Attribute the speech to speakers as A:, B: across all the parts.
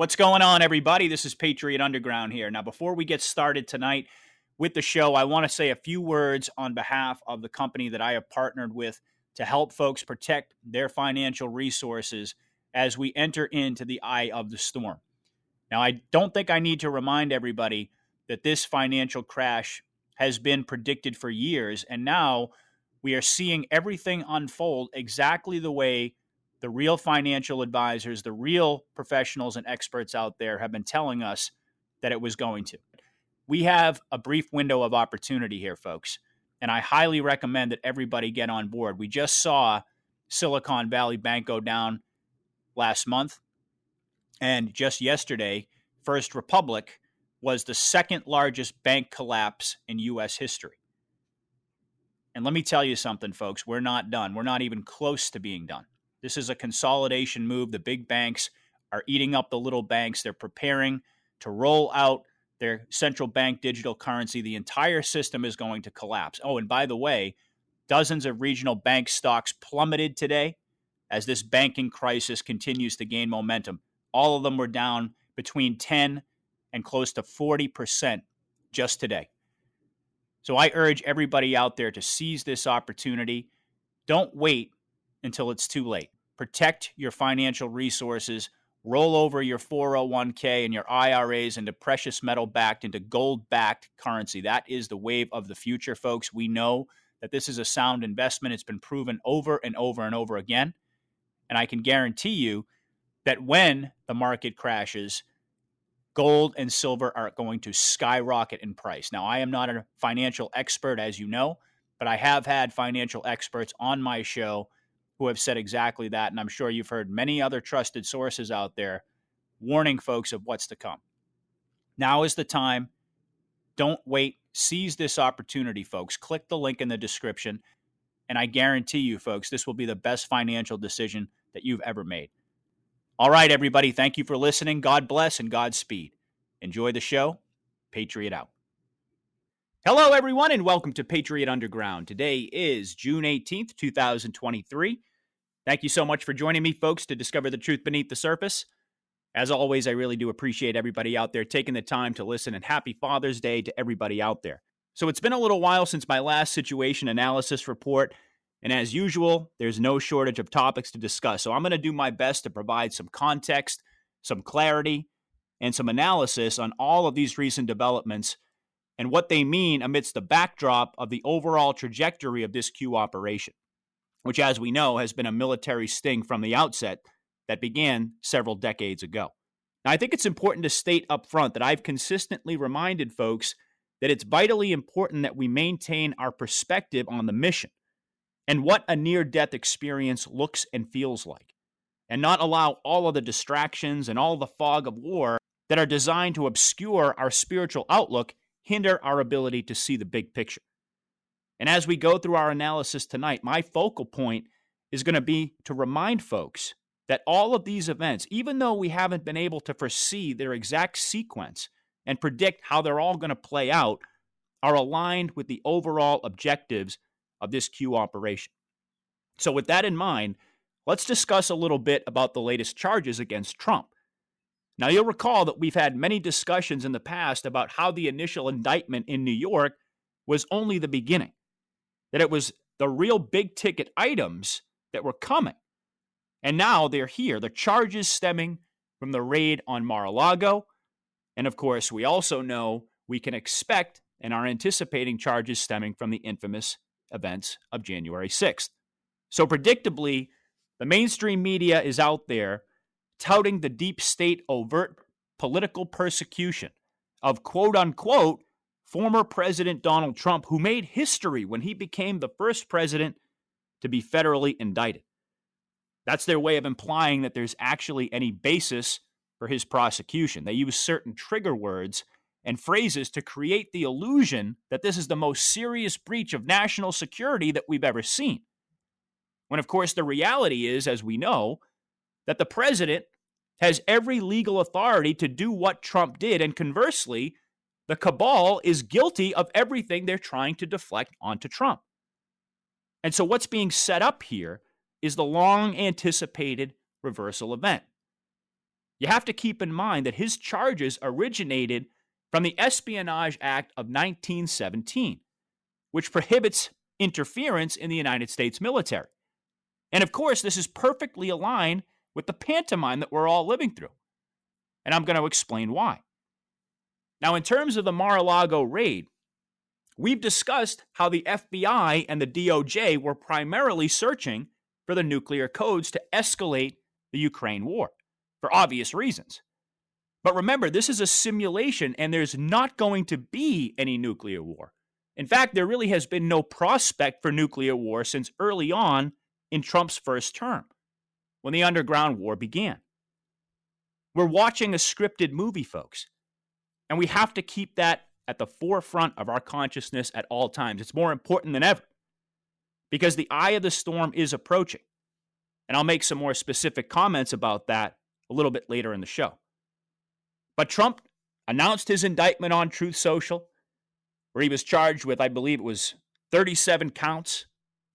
A: What's going on, everybody? This is Patriot Underground here. Now, before we get started tonight with the show, I want to say a few words on behalf of the company that I have partnered with to help folks protect their financial resources as we enter into the eye of the storm. Now, I don't think I need to remind everybody that this financial crash has been predicted for years, and now we are seeing everything unfold exactly the way the real financial advisors, the real professionals and experts out there have been telling us that it was going to. We have a brief window of opportunity here, folks, and I highly recommend that everybody get on board. We just saw Silicon Valley Bank go down last month, and just yesterday, First Republic was the second largest bank collapse in U.S. history. And let me tell you something, folks, we're not done. We're not even close to being done. This is a consolidation move. The big banks are eating up the little banks. They're preparing to roll out their central bank digital currency. The entire system is going to collapse. Oh, and by the way, dozens of regional bank stocks plummeted today as this banking crisis continues to gain momentum. All of them were down between 10 and close to 40% just today. So I urge everybody out there to seize this opportunity. Don't wait until it's too late. Protect your financial resources. Roll over your 401k and your IRAs into precious metal backed, into gold backed currency. That is the wave of the future, folks. We know that this is a sound investment. It's been proven over and over and over again. And I can guarantee you that when the market crashes, gold and silver are going to skyrocket in price. Now, I am not a financial expert, as you know, but I have had financial experts on my show who have said exactly that. And I'm sure you've heard many other trusted sources out there warning folks of what's to come. Now is the time. Don't wait. Seize this opportunity, folks. Click the link in the description. And I guarantee you, folks, this will be the best financial decision that you've ever made. All right, everybody. Thank you for listening. God bless and Godspeed. Enjoy the show. Patriot out. Hello, everyone, and welcome to Patriot Underground. Today is June 18th, 2023. Thank you so much for joining me, folks, to discover the truth beneath the surface. As always, I really do appreciate everybody out there taking the time to listen, and happy Father's Day to everybody out there. So, it's been a little while since my last situation analysis report, and as usual, there's no shortage of topics to discuss. So, I'm going to do my best to provide some context, some clarity, and some analysis on all of these recent developments and what they mean amidst the backdrop of the overall trajectory of this Q operation which, as we know, has been a military sting from the outset that began several decades ago. Now, I think it's important to state up front that I've consistently reminded folks that it's vitally important that we maintain our perspective on the mission and what a near death experience looks and feels like, and not allow all of the distractions and all the fog of war that are designed to obscure our spiritual outlook hinder our ability to see the big picture. And as we go through our analysis tonight, my focal point is going to be to remind folks that all of these events, even though we haven't been able to foresee their exact sequence and predict how they're all going to play out, are aligned with the overall objectives of this Q operation. So, with that in mind, let's discuss a little bit about the latest charges against Trump. Now, you'll recall that we've had many discussions in the past about how the initial indictment in New York was only the beginning that it was the real big ticket items that were coming. And now they're here. The charges stemming from the raid on Mar a Lago. And of course, we also know we can expect and are anticipating charges stemming from the infamous events of January 6th. So, predictably, the mainstream media is out there touting the deep state overt political persecution of quote unquote former President Donald Trump, who made history when he became the first president to be federally indicted. That's their way of implying that there's actually any basis for his prosecution. They use certain trigger words and phrases to create the illusion that this is the most serious breach of national security that we've ever seen. When, of course, the reality is, as we know, that the president has every legal authority to do what Trump did, and conversely, the cabal is guilty of everything they're trying to deflect onto Trump. And so, what's being set up here is the long anticipated reversal event. You have to keep in mind that his charges originated from the Espionage Act of 1917, which prohibits interference in the United States military. And of course, this is perfectly aligned with the pantomime that we're all living through. And I'm going to explain why. Now, in terms of the Mar a Lago raid, we've discussed how the FBI and the DOJ were primarily searching for the nuclear codes to escalate the Ukraine war for obvious reasons. But remember, this is a simulation and there's not going to be any nuclear war. In fact, there really has been no prospect for nuclear war since early on in Trump's first term, when the underground war began. We're watching a scripted movie, folks, and we have to keep that at the forefront of our consciousness at all times. It's more important than ever because the eye of the storm is approaching. And I'll make some more specific comments about that a little bit later in the show. But Trump announced his indictment on Truth Social, where he was charged with, I believe it was 37 counts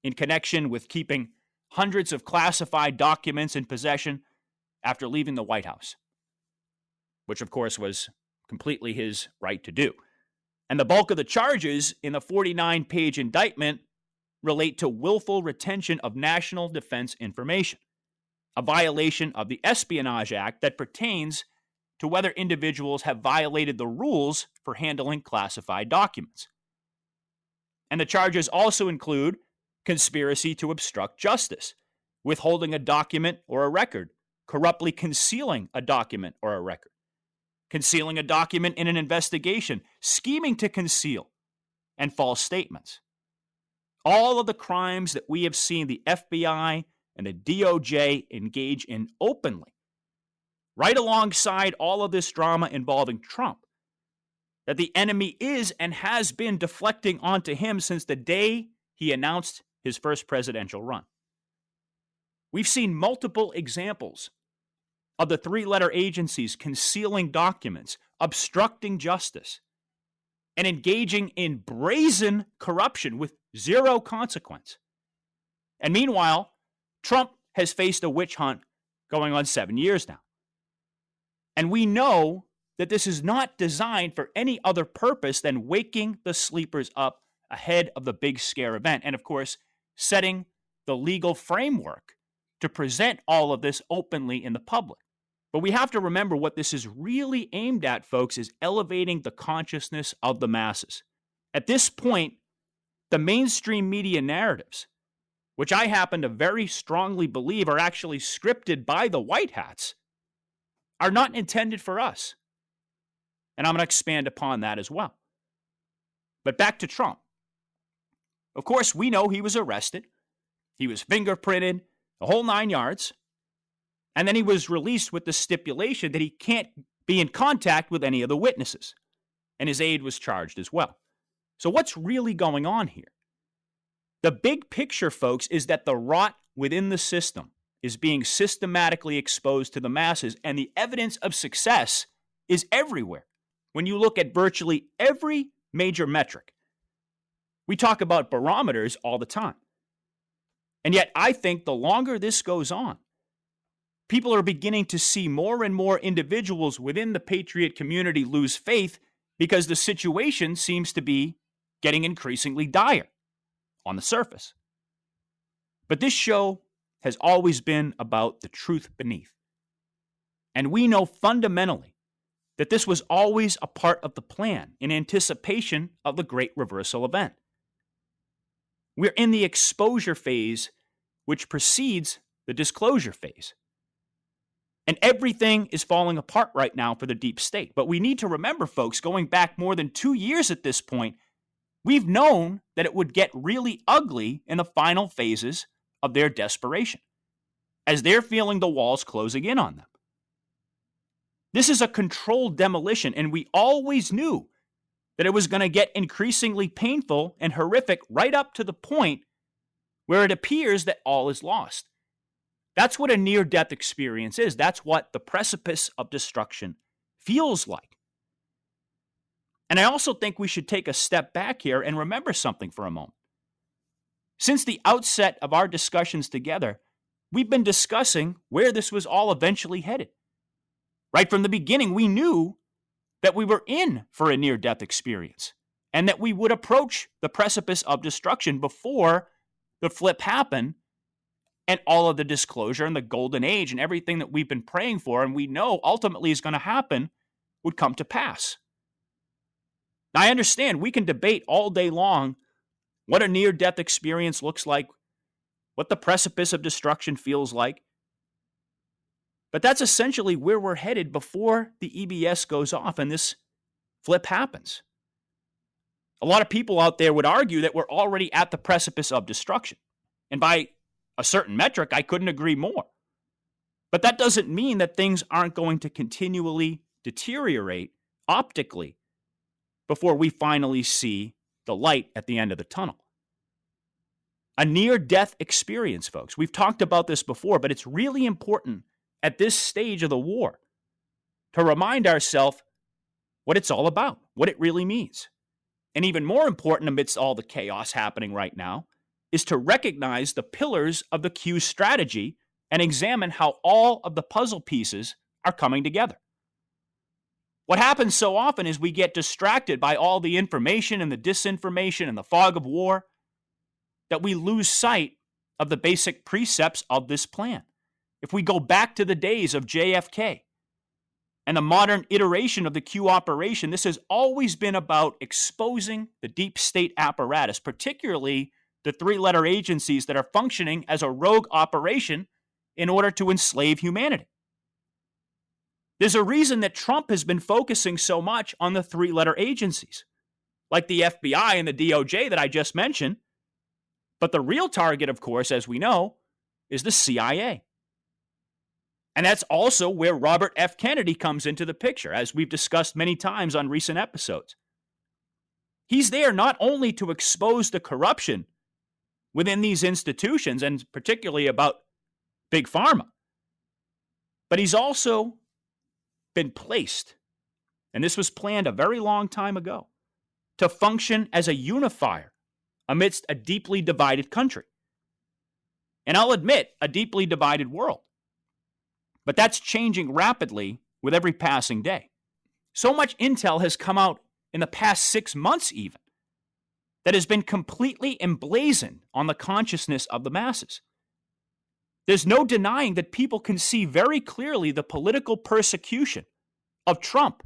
A: in connection with keeping hundreds of classified documents in possession after leaving the White House, which of course was completely his right to do. And the bulk of the charges in the 49 page indictment relate to willful retention of national defense information, a violation of the Espionage Act that pertains to whether individuals have violated the rules for handling classified documents. And the charges also include conspiracy to obstruct justice, withholding a document or a record, corruptly concealing a document or a record, concealing a document in an investigation, scheming to conceal, and false statements. All of the crimes that we have seen the FBI and the DOJ engage in openly, right alongside all of this drama involving Trump, that the enemy is and has been deflecting onto him since the day he announced his first presidential run. We've seen multiple examples of the three letter agencies concealing documents, obstructing justice, and engaging in brazen corruption with zero consequence. And meanwhile, Trump has faced a witch hunt going on seven years now. And we know that this is not designed for any other purpose than waking the sleepers up ahead of the big scare event. And of course, setting the legal framework to present all of this openly in the public. But we have to remember what this is really aimed at, folks, is elevating the consciousness of the masses. At this point, the mainstream media narratives, which I happen to very strongly believe are actually scripted by the white hats, are not intended for us. And I'm going to expand upon that as well. But back to Trump. Of course, we know he was arrested, he was fingerprinted, the whole nine yards. And then he was released with the stipulation that he can't be in contact with any of the witnesses. And his aide was charged as well. So, what's really going on here? The big picture, folks, is that the rot within the system is being systematically exposed to the masses, and the evidence of success is everywhere. When you look at virtually every major metric, we talk about barometers all the time. And yet, I think the longer this goes on, people are beginning to see more and more individuals within the Patriot community lose faith because the situation seems to be getting increasingly dire on the surface. But this show has always been about the truth beneath. And we know fundamentally that this was always a part of the plan in anticipation of the great reversal event. We're in the exposure phase, which precedes the disclosure phase. And everything is falling apart right now for the deep state. But we need to remember, folks, going back more than two years at this point, we've known that it would get really ugly in the final phases of their desperation as they're feeling the walls closing in on them. This is a controlled demolition, and we always knew that it was going to get increasingly painful and horrific right up to the point where it appears that all is lost. That's what a near death experience is. That's what the precipice of destruction feels like. And I also think we should take a step back here and remember something for a moment. Since the outset of our discussions together, we've been discussing where this was all eventually headed. Right from the beginning, we knew that we were in for a near death experience and that we would approach the precipice of destruction before the flip happened and all of the disclosure and the golden age and everything that we've been praying for and we know ultimately is going to happen would come to pass. Now, I understand we can debate all day long what a near death experience looks like, what the precipice of destruction feels like. But that's essentially where we're headed before the EBS goes off and this flip happens. A lot of people out there would argue that we're already at the precipice of destruction. And by a certain metric, I couldn't agree more. But that doesn't mean that things aren't going to continually deteriorate optically before we finally see the light at the end of the tunnel. A near death experience, folks. We've talked about this before, but it's really important at this stage of the war to remind ourselves what it's all about, what it really means. And even more important amidst all the chaos happening right now is to recognize the pillars of the Q strategy and examine how all of the puzzle pieces are coming together. What happens so often is we get distracted by all the information and the disinformation and the fog of war that we lose sight of the basic precepts of this plan. If we go back to the days of JFK, and the modern iteration of the Q operation, this has always been about exposing the deep state apparatus, particularly the three letter agencies that are functioning as a rogue operation in order to enslave humanity. There's a reason that Trump has been focusing so much on the three letter agencies, like the FBI and the DOJ that I just mentioned. But the real target, of course, as we know, is the CIA. And that's also where Robert F. Kennedy comes into the picture, as we've discussed many times on recent episodes. He's there not only to expose the corruption within these institutions, and particularly about Big Pharma, but he's also been placed, and this was planned a very long time ago, to function as a unifier amidst a deeply divided country. And I'll admit, a deeply divided world. But that's changing rapidly with every passing day. So much intel has come out in the past six months, even, that has been completely emblazoned on the consciousness of the masses. There's no denying that people can see very clearly the political persecution of Trump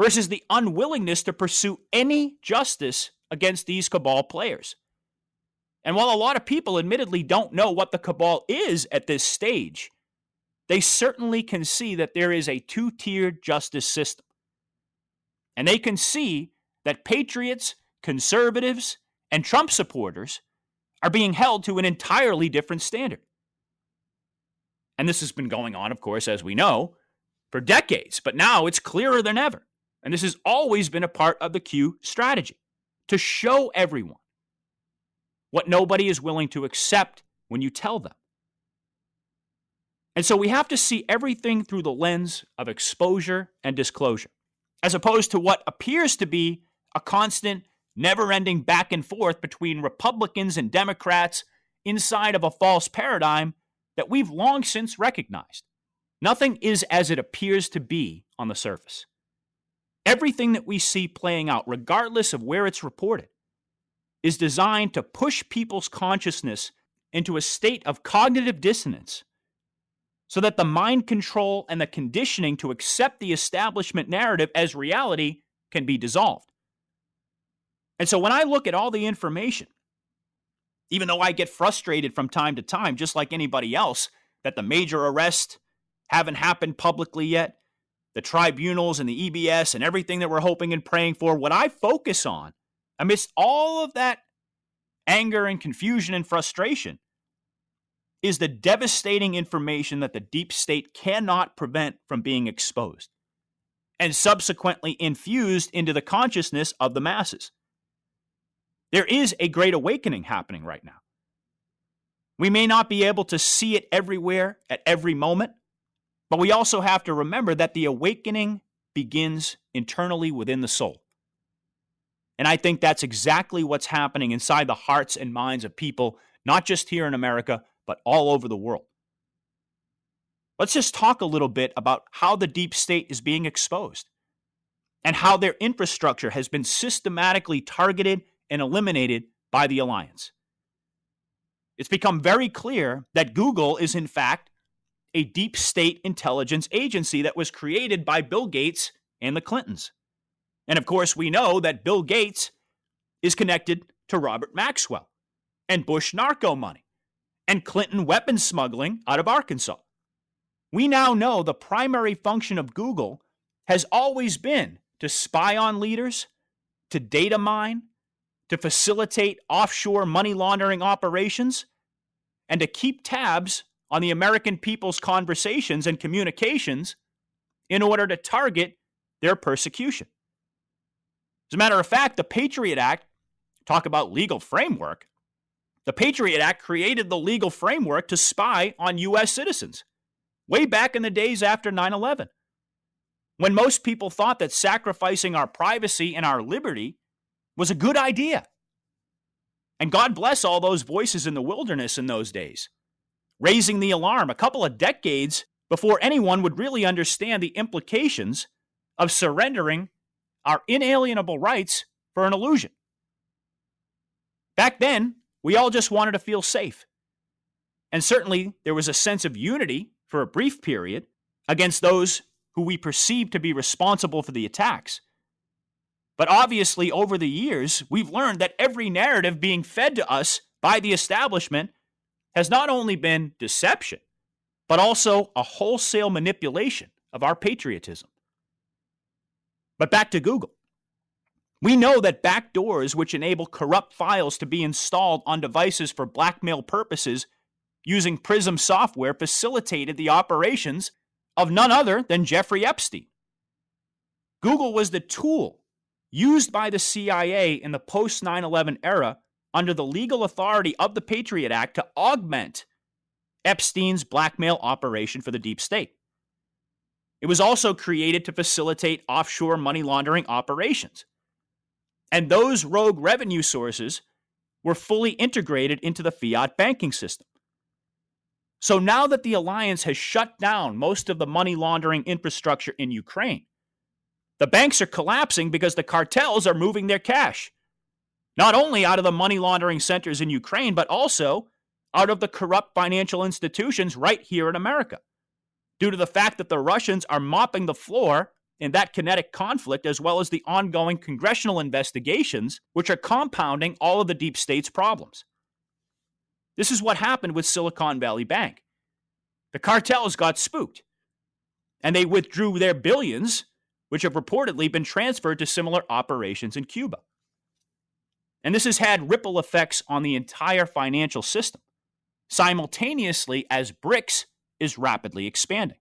A: versus the unwillingness to pursue any justice against these cabal players. And while a lot of people admittedly don't know what the cabal is at this stage, they certainly can see that there is a two tiered justice system. And they can see that patriots, conservatives, and Trump supporters are being held to an entirely different standard. And this has been going on, of course, as we know, for decades, but now it's clearer than ever. And this has always been a part of the Q strategy to show everyone what nobody is willing to accept when you tell them. And so we have to see everything through the lens of exposure and disclosure, as opposed to what appears to be a constant, never ending back and forth between Republicans and Democrats inside of a false paradigm that we've long since recognized. Nothing is as it appears to be on the surface. Everything that we see playing out, regardless of where it's reported, is designed to push people's consciousness into a state of cognitive dissonance so that the mind control and the conditioning to accept the establishment narrative as reality can be dissolved. And so when I look at all the information, even though I get frustrated from time to time, just like anybody else, that the major arrests haven't happened publicly yet, the tribunals and the EBS and everything that we're hoping and praying for, what I focus on amidst all of that anger and confusion and frustration is the devastating information that the deep state cannot prevent from being exposed and subsequently infused into the consciousness of the masses. There is a great awakening happening right now. We may not be able to see it everywhere at every moment, but we also have to remember that the awakening begins internally within the soul. And I think that's exactly what's happening inside the hearts and minds of people, not just here in America, but all over the world. Let's just talk a little bit about how the deep state is being exposed and how their infrastructure has been systematically targeted and eliminated by the alliance. It's become very clear that Google is, in fact, a deep state intelligence agency that was created by Bill Gates and the Clintons. And of course, we know that Bill Gates is connected to Robert Maxwell and Bush narco money and Clinton weapons smuggling out of Arkansas. We now know the primary function of Google has always been to spy on leaders, to data mine, to facilitate offshore money laundering operations, and to keep tabs on the American people's conversations and communications in order to target their persecution. As a matter of fact, the Patriot Act, talk about legal framework, the Patriot Act created the legal framework to spy on U.S. citizens way back in the days after 9 11, when most people thought that sacrificing our privacy and our liberty was a good idea. And God bless all those voices in the wilderness in those days, raising the alarm a couple of decades before anyone would really understand the implications of surrendering our inalienable rights for an illusion. Back then, we all just wanted to feel safe. And certainly, there was a sense of unity for a brief period against those who we perceived to be responsible for the attacks. But obviously, over the years, we've learned that every narrative being fed to us by the establishment has not only been deception, but also a wholesale manipulation of our patriotism. But back to Google. We know that backdoors which enable corrupt files to be installed on devices for blackmail purposes using Prism software facilitated the operations of none other than Jeffrey Epstein. Google was the tool used by the CIA in the post 9 11 era under the legal authority of the Patriot Act to augment Epstein's blackmail operation for the deep state. It was also created to facilitate offshore money laundering operations. And those rogue revenue sources were fully integrated into the fiat banking system. So now that the alliance has shut down most of the money laundering infrastructure in Ukraine, the banks are collapsing because the cartels are moving their cash, not only out of the money laundering centers in Ukraine, but also out of the corrupt financial institutions right here in America, due to the fact that the Russians are mopping the floor in that kinetic conflict, as well as the ongoing congressional investigations, which are compounding all of the deep state's problems. This is what happened with Silicon Valley Bank. The cartels got spooked, and they withdrew their billions, which have reportedly been transferred to similar operations in Cuba. And this has had ripple effects on the entire financial system, simultaneously as BRICS is rapidly expanding.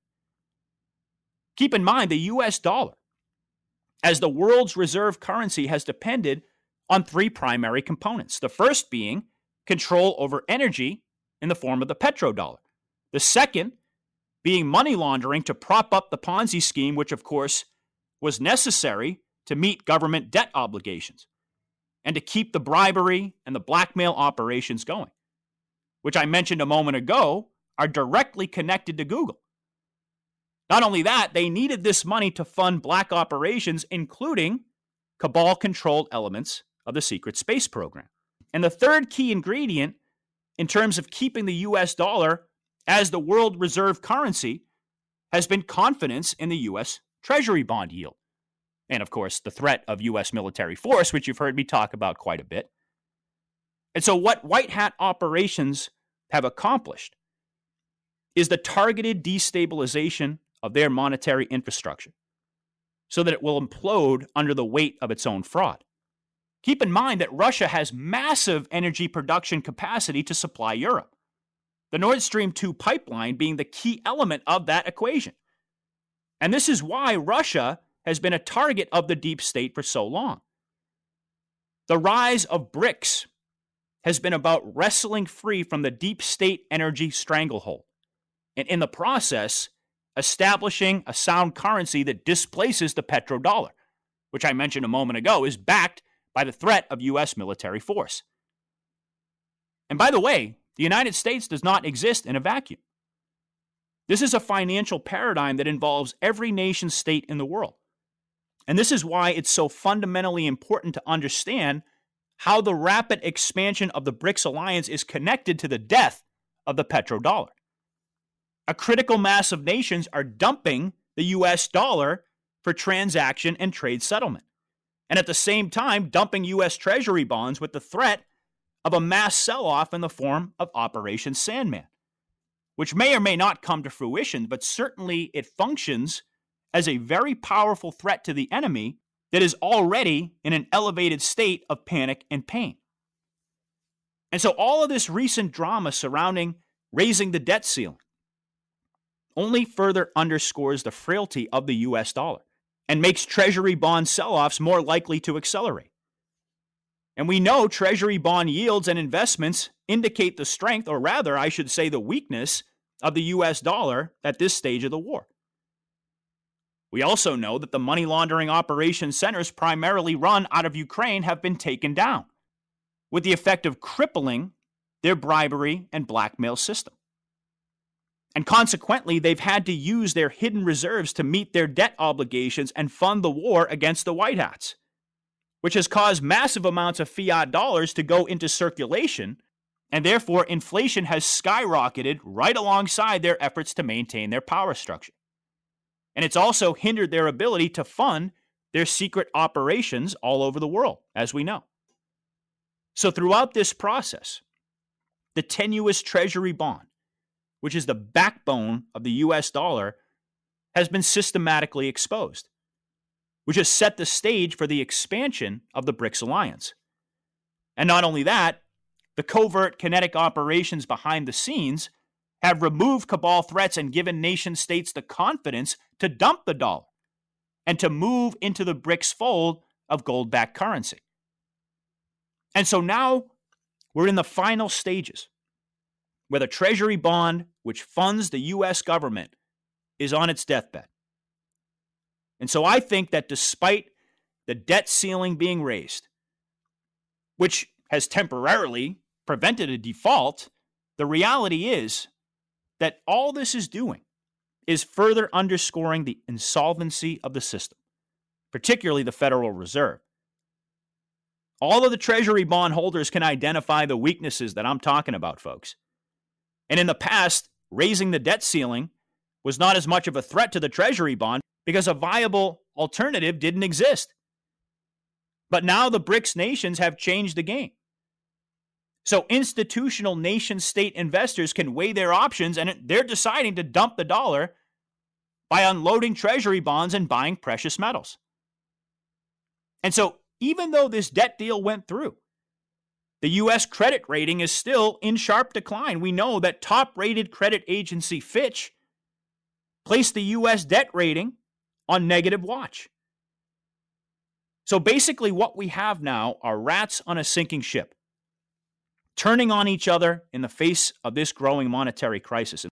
A: Keep in mind the US dollar, as the world's reserve currency, has depended on three primary components. The first being control over energy in the form of the petrodollar. The second being money laundering to prop up the Ponzi scheme, which, of course, was necessary to meet government debt obligations and to keep the bribery and the blackmail operations going, which I mentioned a moment ago are directly connected to Google. Not only that, they needed this money to fund black operations, including cabal controlled elements of the secret space program. And the third key ingredient in terms of keeping the US dollar as the world reserve currency has been confidence in the US Treasury bond yield. And of course, the threat of US military force, which you've heard me talk about quite a bit. And so, what white hat operations have accomplished is the targeted destabilization of their monetary infrastructure so that it will implode under the weight of its own fraud. Keep in mind that Russia has massive energy production capacity to supply Europe, the Nord Stream 2 pipeline being the key element of that equation. And this is why Russia has been a target of the deep state for so long. The rise of BRICS has been about wrestling free from the deep state energy stranglehold. And in the process, establishing a sound currency that displaces the petrodollar, which I mentioned a moment ago is backed by the threat of U.S. military force. And by the way, the United States does not exist in a vacuum. This is a financial paradigm that involves every nation state in the world. And this is why it's so fundamentally important to understand how the rapid expansion of the BRICS alliance is connected to the death of the petrodollar. A critical mass of nations are dumping the US dollar for transaction and trade settlement. And at the same time, dumping US Treasury bonds with the threat of a mass sell off in the form of Operation Sandman, which may or may not come to fruition, but certainly it functions as a very powerful threat to the enemy that is already in an elevated state of panic and pain. And so, all of this recent drama surrounding raising the debt ceiling only further underscores the frailty of the US dollar and makes Treasury bond sell offs more likely to accelerate. And we know Treasury bond yields and investments indicate the strength, or rather, I should say, the weakness of the US dollar at this stage of the war. We also know that the money laundering operations centers primarily run out of Ukraine have been taken down, with the effect of crippling their bribery and blackmail system. And consequently, they've had to use their hidden reserves to meet their debt obligations and fund the war against the White Hats, which has caused massive amounts of fiat dollars to go into circulation, and therefore inflation has skyrocketed right alongside their efforts to maintain their power structure. And it's also hindered their ability to fund their secret operations all over the world, as we know. So, throughout this process, the tenuous Treasury bond, which is the backbone of the US dollar, has been systematically exposed, which has set the stage for the expansion of the BRICS alliance. And not only that, the covert kinetic operations behind the scenes have removed cabal threats and given nation states the confidence to dump the dollar and to move into the BRICS fold of gold backed currency. And so now we're in the final stages where the Treasury bond, which funds the U.S. government, is on its deathbed. And so I think that despite the debt ceiling being raised, which has temporarily prevented a default, the reality is that all this is doing is further underscoring the insolvency of the system, particularly the Federal Reserve. All of the Treasury bond holders can identify the weaknesses that I'm talking about, folks. And in the past, raising the debt ceiling was not as much of a threat to the Treasury bond because a viable alternative didn't exist. But now the BRICS nations have changed the game. So institutional nation state investors can weigh their options and they're deciding to dump the dollar by unloading treasury bonds and buying precious metals. And so even though this debt deal went through, the US credit rating is still in sharp decline. We know that top rated credit agency Fitch placed the US debt rating on negative watch. So basically, what we have now are rats on a sinking ship turning on each other in the face of this growing monetary crisis.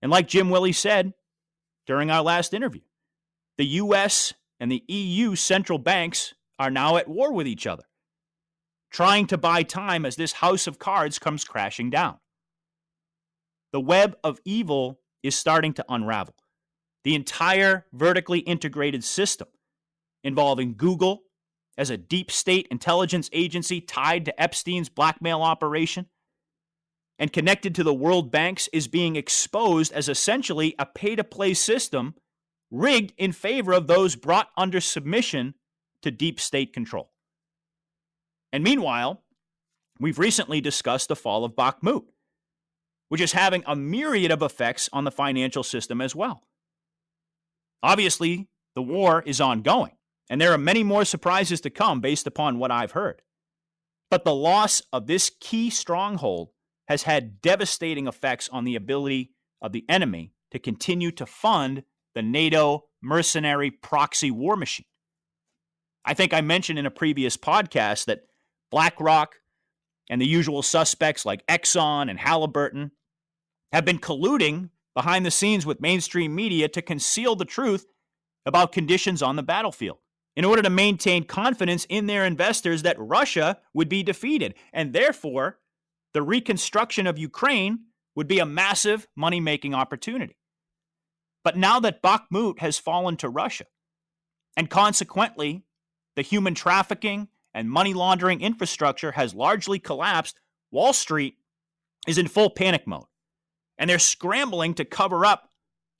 A: And like Jim Willie said during our last interview, the US and the EU central banks are now at war with each other, trying to buy time as this house of cards comes crashing down. The web of evil is starting to unravel. The entire vertically integrated system involving Google, as a deep state intelligence agency tied to Epstein's blackmail operation and connected to the world banks is being exposed as essentially a pay to play system rigged in favor of those brought under submission to deep state control. And meanwhile, we've recently discussed the fall of Bakhmut, which is having a myriad of effects on the financial system as well. Obviously, the war is ongoing. And there are many more surprises to come based upon what I've heard. But the loss of this key stronghold has had devastating effects on the ability of the enemy to continue to fund the NATO mercenary proxy war machine. I think I mentioned in a previous podcast that BlackRock and the usual suspects like Exxon and Halliburton have been colluding behind the scenes with mainstream media to conceal the truth about conditions on the battlefield in order to maintain confidence in their investors that Russia would be defeated. And therefore, the reconstruction of Ukraine would be a massive money making opportunity. But now that Bakhmut has fallen to Russia, and consequently, the human trafficking and money laundering infrastructure has largely collapsed, Wall Street is in full panic mode. And they're scrambling to cover up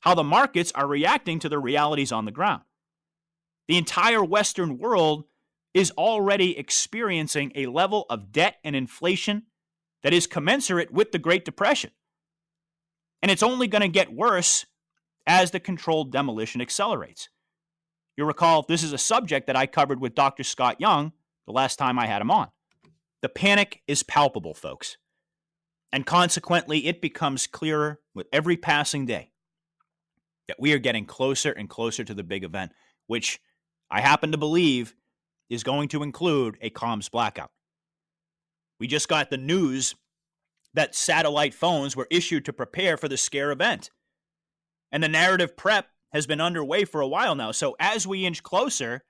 A: how the markets are reacting to the realities on the ground. The entire Western world is already experiencing a level of debt and inflation that is commensurate with the Great Depression. And it's only going to get worse as the controlled demolition accelerates. You'll recall this is a subject that I covered with Dr. Scott Young the last time I had him on. The panic is palpable, folks. And consequently, it becomes clearer with every passing day that we are getting closer and closer to the big event, which I happen to believe is going to include a comms blackout. We just got the news that satellite phones were issued to prepare for the scare event. And the narrative prep has been underway for a while now. So as we inch closer,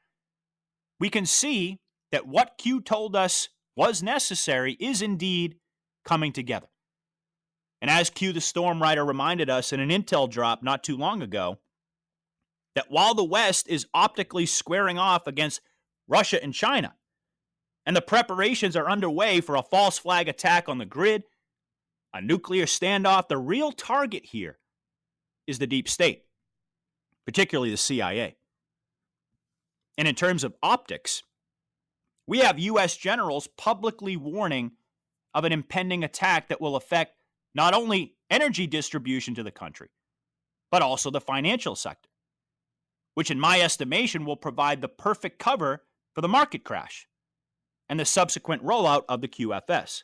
A: we can see that what Q told us was necessary is indeed coming together. And as Q the Storm Rider reminded us in an intel drop not too long ago, that while the West is optically squaring off against Russia and China, and the preparations are underway for a false flag attack on the grid, a nuclear standoff, the real target here is the deep state, particularly the CIA. And in terms of optics, we have U.S. generals publicly warning of an impending attack that will affect not only energy distribution to the country, but also the financial sector, which, in my estimation, will provide the perfect cover for the market crash and the subsequent rollout of the QFS.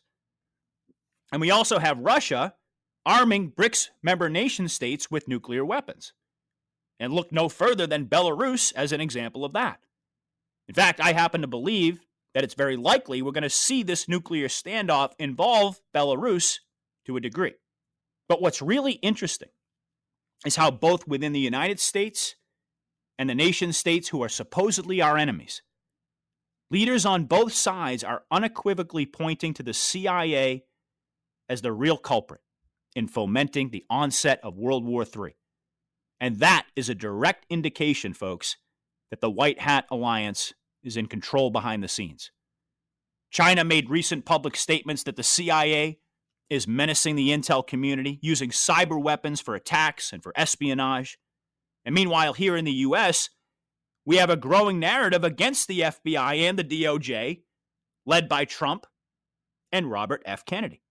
A: And we also have Russia arming BRICS member nation states with nuclear weapons. And look no further than Belarus as an example of that. In fact, I happen to believe that it's very likely we're going to see this nuclear standoff involve Belarus to a degree. But what's really interesting is how both within the United States and the nation states who are supposedly our enemies, leaders on both sides are unequivocally pointing to the CIA as the real culprit in fomenting the onset of World War III. And that is a direct indication, folks, that the White Hat Alliance is in control behind the scenes. China made recent public statements that the CIA is menacing the intel community, using cyber weapons for attacks and for espionage. And meanwhile, here in the U.S., we have a growing narrative against the FBI and the DOJ, led by Trump and Robert F. Kennedy.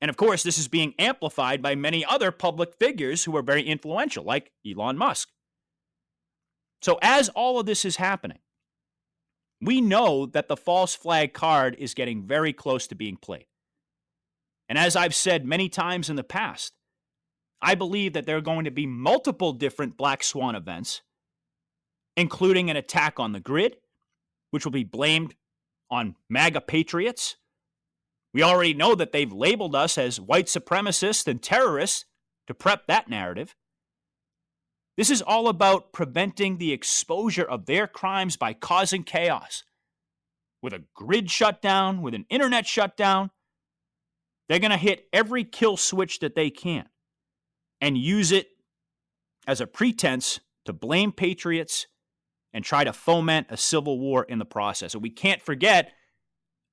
A: And of course, this is being amplified by many other public figures who are very influential, like Elon Musk. So, as all of this is happening, we know that the false flag card is getting very close to being played. And as I've said many times in the past, I believe that there are going to be multiple different black swan events, including an attack on the grid, which will be blamed on MAGA patriots we already know that they've labeled us as white supremacists and terrorists to prep that narrative. This is all about preventing the exposure of their crimes by causing chaos. With a grid shutdown, with an internet shutdown, they're going to hit every kill switch that they can and use it as a pretense to blame patriots and try to foment a civil war in the process. And we can't forget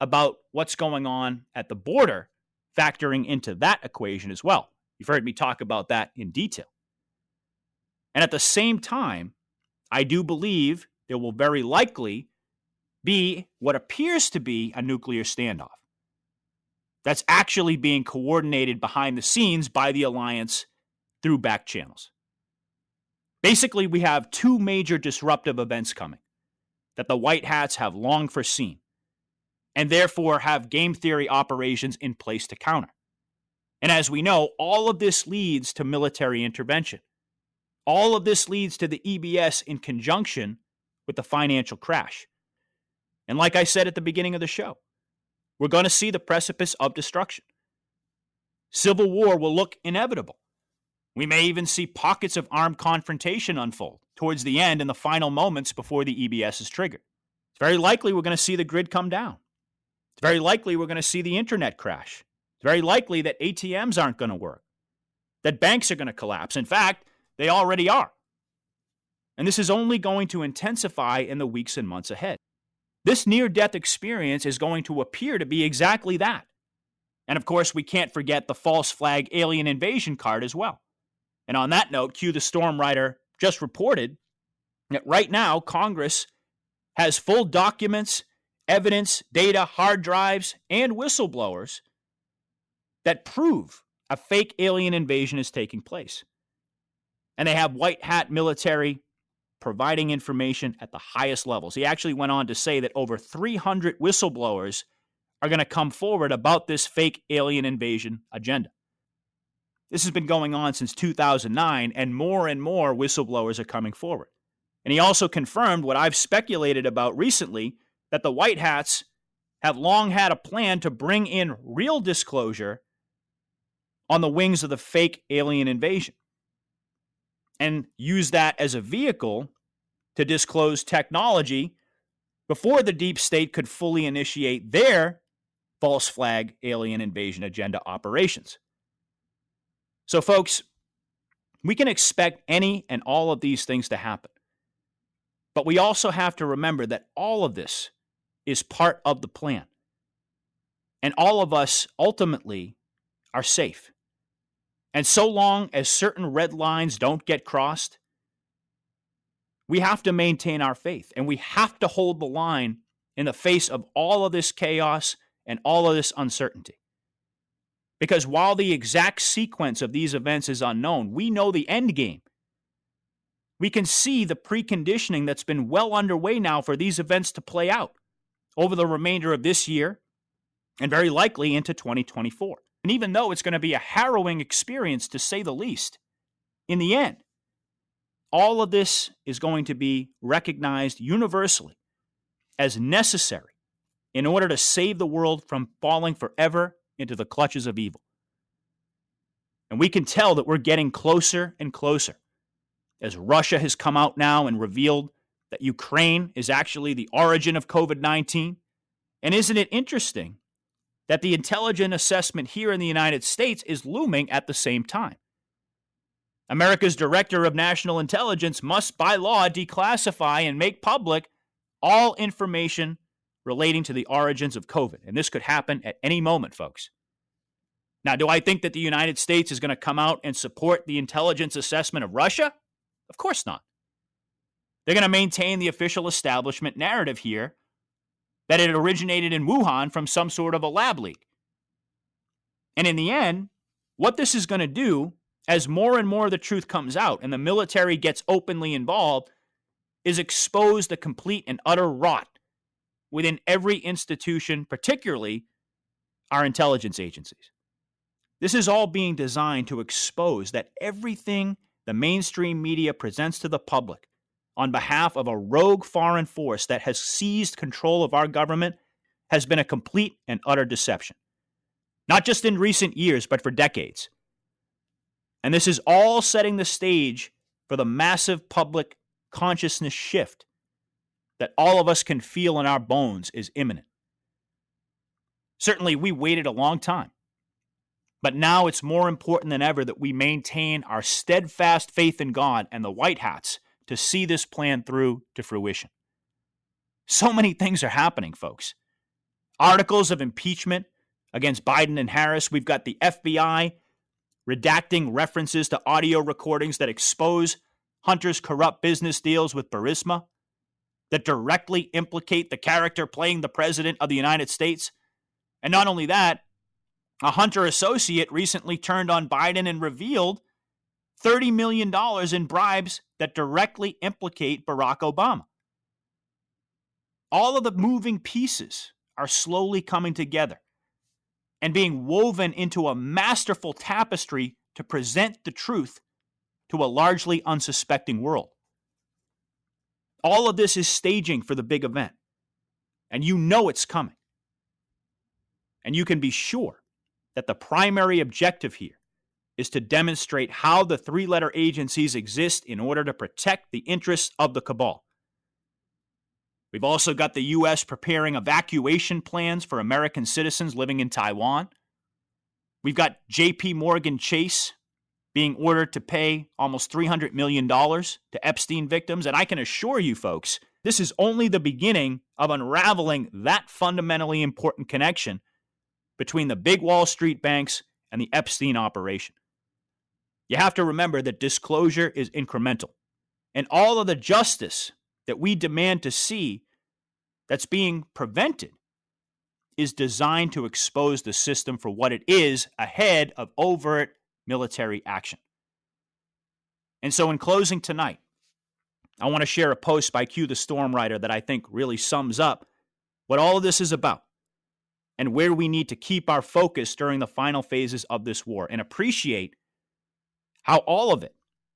A: about what's going on at the border, factoring into that equation as well. You've heard me talk about that in detail. And at the same time, I do believe there will very likely be what appears to be a nuclear standoff. That's actually being coordinated behind the scenes by the alliance through back channels. Basically, we have two major disruptive events coming that the White Hats have long foreseen and therefore have game theory operations in place to counter. And as we know, all of this leads to military intervention. All of this leads to the EBS in conjunction with the financial crash. And like I said at the beginning of the show, we're going to see the precipice of destruction. Civil war will look inevitable. We may even see pockets of armed confrontation unfold towards the end in the final moments before the EBS is triggered. It's very likely we're going to see the grid come down. It's very likely we're going to see the internet crash. It's very likely that ATMs aren't going to work, that banks are going to collapse. In fact, They already are. And this is only going to intensify in the weeks and months ahead. This near death experience is going to appear to be exactly that. And of course, we can't forget the false flag alien invasion card as well. And on that note, Q the Storm Rider just reported that right now Congress has full documents, evidence, data, hard drives, and whistleblowers that prove a fake alien invasion is taking place. And they have white hat military providing information at the highest levels. He actually went on to say that over 300 whistleblowers are going to come forward about this fake alien invasion agenda. This has been going on since 2009, and more and more whistleblowers are coming forward. And he also confirmed what I've speculated about recently that the White Hats have long had a plan to bring in real disclosure on the wings of the fake alien invasion and use that as a vehicle to disclose technology before the deep state could fully initiate their false flag alien invasion agenda operations. So, folks, we can expect any and all of these things to happen. But we also have to remember that all of this is part of the plan. And all of us ultimately are safe. And so long as certain red lines don't get crossed, we have to maintain our faith and we have to hold the line in the face of all of this chaos and all of this uncertainty. Because while the exact sequence of these events is unknown, we know the end game we can see the preconditioning that's been well underway now for these events to play out over the remainder of this year and very likely into 2024. And even though it's going to be a harrowing experience to say the least, in the end, all of this is going to be recognized universally as necessary in order to save the world from falling forever into the clutches of evil. And we can tell that we're getting closer and closer as Russia has come out now and revealed that Ukraine is actually the origin of COVID 19. And isn't it interesting that the intelligence assessment here in the United States is looming at the same time? America's Director of National Intelligence must, by law, declassify and make public all information relating to the origins of COVID. And this could happen at any moment, folks. Now, do I think that the United States is going to come out and support the intelligence assessment of Russia? Of course not. They're going to maintain the official establishment narrative here that it originated in Wuhan from some sort of a lab leak. And in the end, what this is going to do, as more and more of the truth comes out and the military gets openly involved, is expose the complete and utter rot within every institution, particularly our intelligence agencies. This is all being designed to expose that everything the mainstream media presents to the public on behalf of a rogue foreign force that has seized control of our government has been a complete and utter deception. Not just in recent years, but for decades. And this is all setting the stage for the massive public consciousness shift that all of us can feel in our bones is imminent. Certainly, we waited a long time. But now it's more important than ever that we maintain our steadfast faith in God and the White Hats to see this plan through to fruition. So many things are happening, folks. Articles of impeachment against Biden and Harris. We've got the FBI redacting references to audio recordings that expose Hunter's corrupt business deals with Burisma that directly implicate the character playing the President of the United States. And not only that, a Hunter associate recently turned on Biden and revealed $30 million in bribes that directly implicate Barack Obama. All of the moving pieces are slowly coming together and being woven into a masterful tapestry to present the truth to a largely unsuspecting world. All of this is staging for the big event, and you know it's coming. And you can be sure that the primary objective here is to demonstrate how the three letter agencies exist in order to protect the interests of the cabal. We've also got the U.S. preparing evacuation plans for American citizens living in Taiwan. We've got JP Morgan Chase being ordered to pay almost $300 million to Epstein victims. And I can assure you, folks, this is only the beginning of unraveling that fundamentally important connection between the big Wall Street banks and the Epstein operation. You have to remember that disclosure is incremental. And all of the justice that we demand to see that's being prevented is designed to expose the system for what it is ahead of overt military action. And so, in closing tonight, I want to share a post by Q the Storm Rider that I think really sums up what all of this is about and where we need to keep our focus during the final phases of this war and appreciate how all of it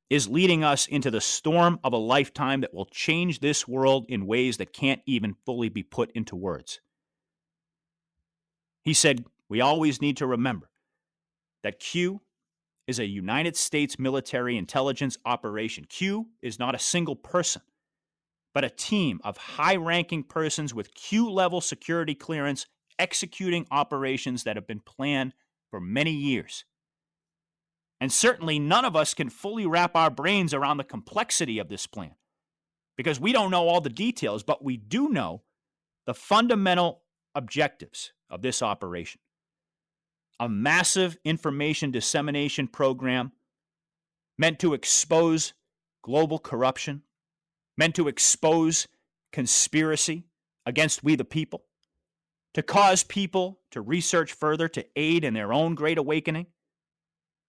A: is leading us into the storm of a lifetime that will change this world in ways that can't even fully be put into words. He said, We always need to remember that Q is a United States military intelligence operation. Q is not a single person, but a team of high ranking persons with Q level security clearance executing operations that have been planned for many years. And certainly none of us can fully wrap our brains around the complexity of this plan. Because we don't know all the details, but we do know the fundamental objectives of this operation. A massive information dissemination program meant to expose global corruption, meant to expose conspiracy against we the people, to cause people to research further to aid in their own great awakening,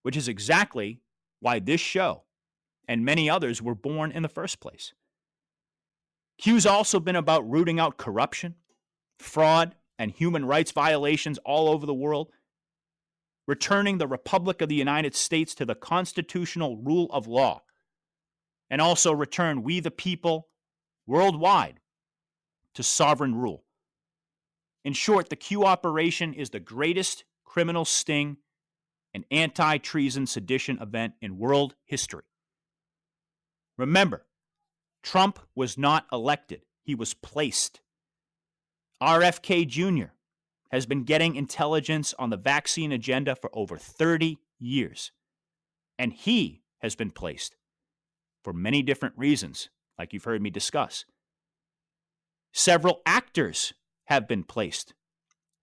A: which is exactly why this show and many others were born in the first place. Q's also been about rooting out corruption, fraud, and human rights violations all over the world returning the Republic of the United States to the constitutional rule of law, and also return we the people worldwide to sovereign rule. In short, the Q operation is the greatest criminal sting and anti treason sedition event in world history. Remember, Trump was not elected, he was placed. RFK Jr has been getting intelligence on the vaccine agenda for over 30 years. And he has been placed for many different reasons, like you've heard me discuss. Several actors have been placed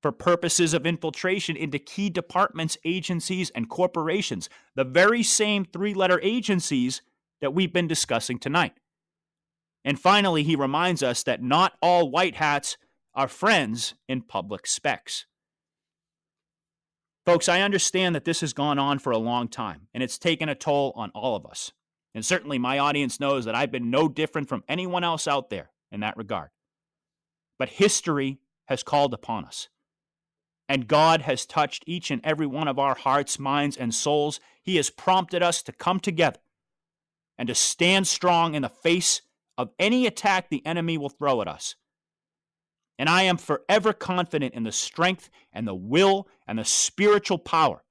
A: for purposes of infiltration into key departments, agencies, and corporations, the very same three letter agencies that we've been discussing tonight. And finally, he reminds us that not all white hats are friends in public specs. Folks, I understand that this has gone on for a long time and it's taken a toll on all of us. And certainly my audience knows that I've been no different from anyone else out there in that regard. But history has called upon us. And God has touched each and every one of our hearts, minds, and souls. He has prompted us to come together and to stand strong in the face of any attack the enemy will throw at us and I am forever confident in the strength and the will and the spiritual power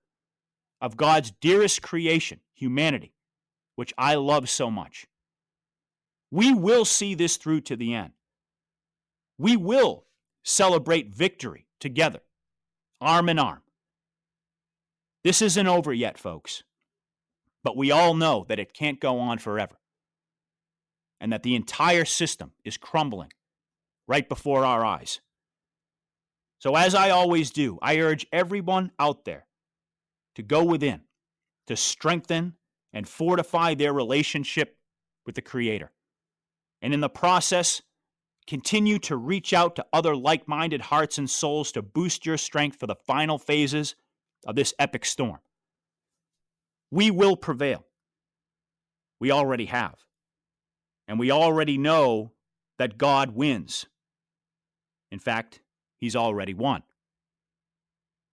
A: of God's dearest creation, humanity, which I love so much. We will see this through to the end. We will celebrate victory together, arm in arm. This isn't over yet, folks, but we all know that it can't go on forever and that the entire system is crumbling right before our eyes. So, as I always do, I urge everyone out there to go within, to strengthen and fortify their relationship with the Creator. And in the process, continue to reach out to other like minded hearts and souls to boost your strength for the final phases of this epic storm. We will prevail. We already have. And we already know that God wins. In fact, he's already won.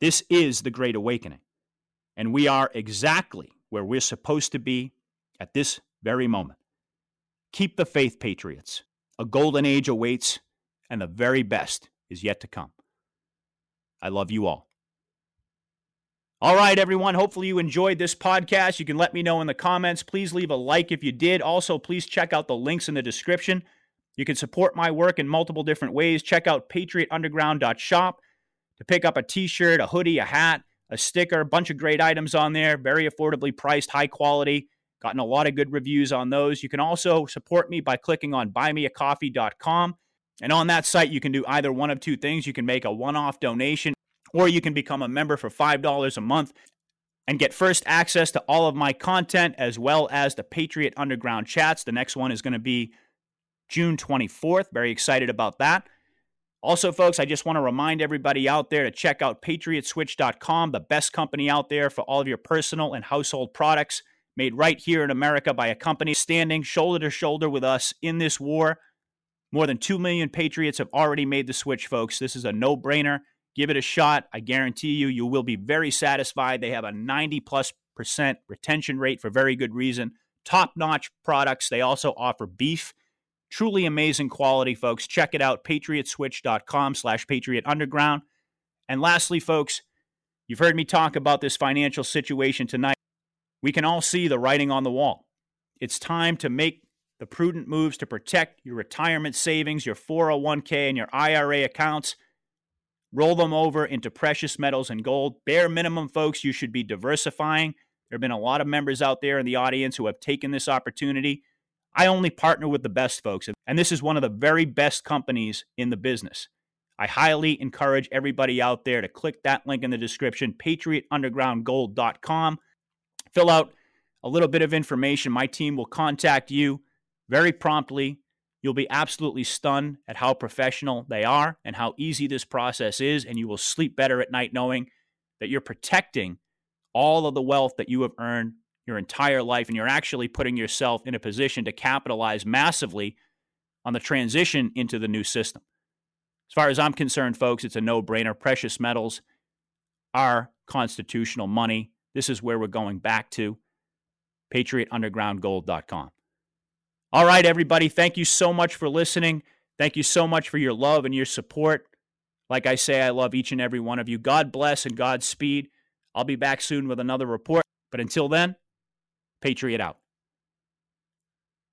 A: This is the Great Awakening, and we are exactly where we're supposed to be at this very moment. Keep the faith, Patriots. A golden age awaits, and the very best is yet to come. I love you all. All right, everyone. Hopefully, you enjoyed this podcast. You can let me know in the comments. Please leave a like if you did. Also, please check out the links in the description you can support my work in multiple different ways. Check out patriotunderground.shop to pick up a t shirt, a hoodie, a hat, a sticker, a bunch of great items on there, very affordably priced, high quality. Gotten a lot of good reviews on those. You can also support me by clicking on buymeacoffee.com. And on that site, you can do either one of two things. You can make a one off donation, or you can become a member for $5 a month and get first access to all of my content as well as the Patriot Underground chats. The next one is going to be June 24th. Very excited about that. Also, folks, I just want to remind everybody out there to check out patriotswitch.com, the best company out there for all of your personal and household products made right here in America by a company standing shoulder to shoulder with us in this war. More than 2 million patriots have already made the switch, folks. This is a no brainer. Give it a shot. I guarantee you, you will be very satisfied. They have a 90 plus percent retention rate for very good reason. Top notch products. They also offer beef Truly amazing quality, folks. Check it out, patriotswitch.com slash patriot underground. And lastly, folks, you've heard me talk about this financial situation tonight. We can all see the writing on the wall. It's time to make the prudent moves to protect your retirement savings, your 401k, and your IRA accounts. Roll them over into precious metals and gold. Bare minimum, folks, you should be diversifying. There have been a lot of members out there in the audience who have taken this opportunity I only partner with the best folks, and this is one of the very best companies in the business. I highly encourage everybody out there to click that link in the description, patriotundergroundgold.com. Fill out a little bit of information. My team will contact you very promptly. You'll be absolutely stunned at how professional they are and how easy this process is, and you will sleep better at night knowing that you're protecting all of the wealth that you have earned your entire life, and you're actually putting yourself in a position to capitalize massively on the transition into the new system. As far as I'm concerned, folks, it's a no brainer. Precious metals are constitutional money. This is where we're going back to. PatriotUndergroundGold.com. All right, everybody. Thank you so much for listening. Thank you so much for your love and your support. Like I say, I love each and every one of you. God bless and Godspeed. I'll be back soon with another report. But until then, Patriot out.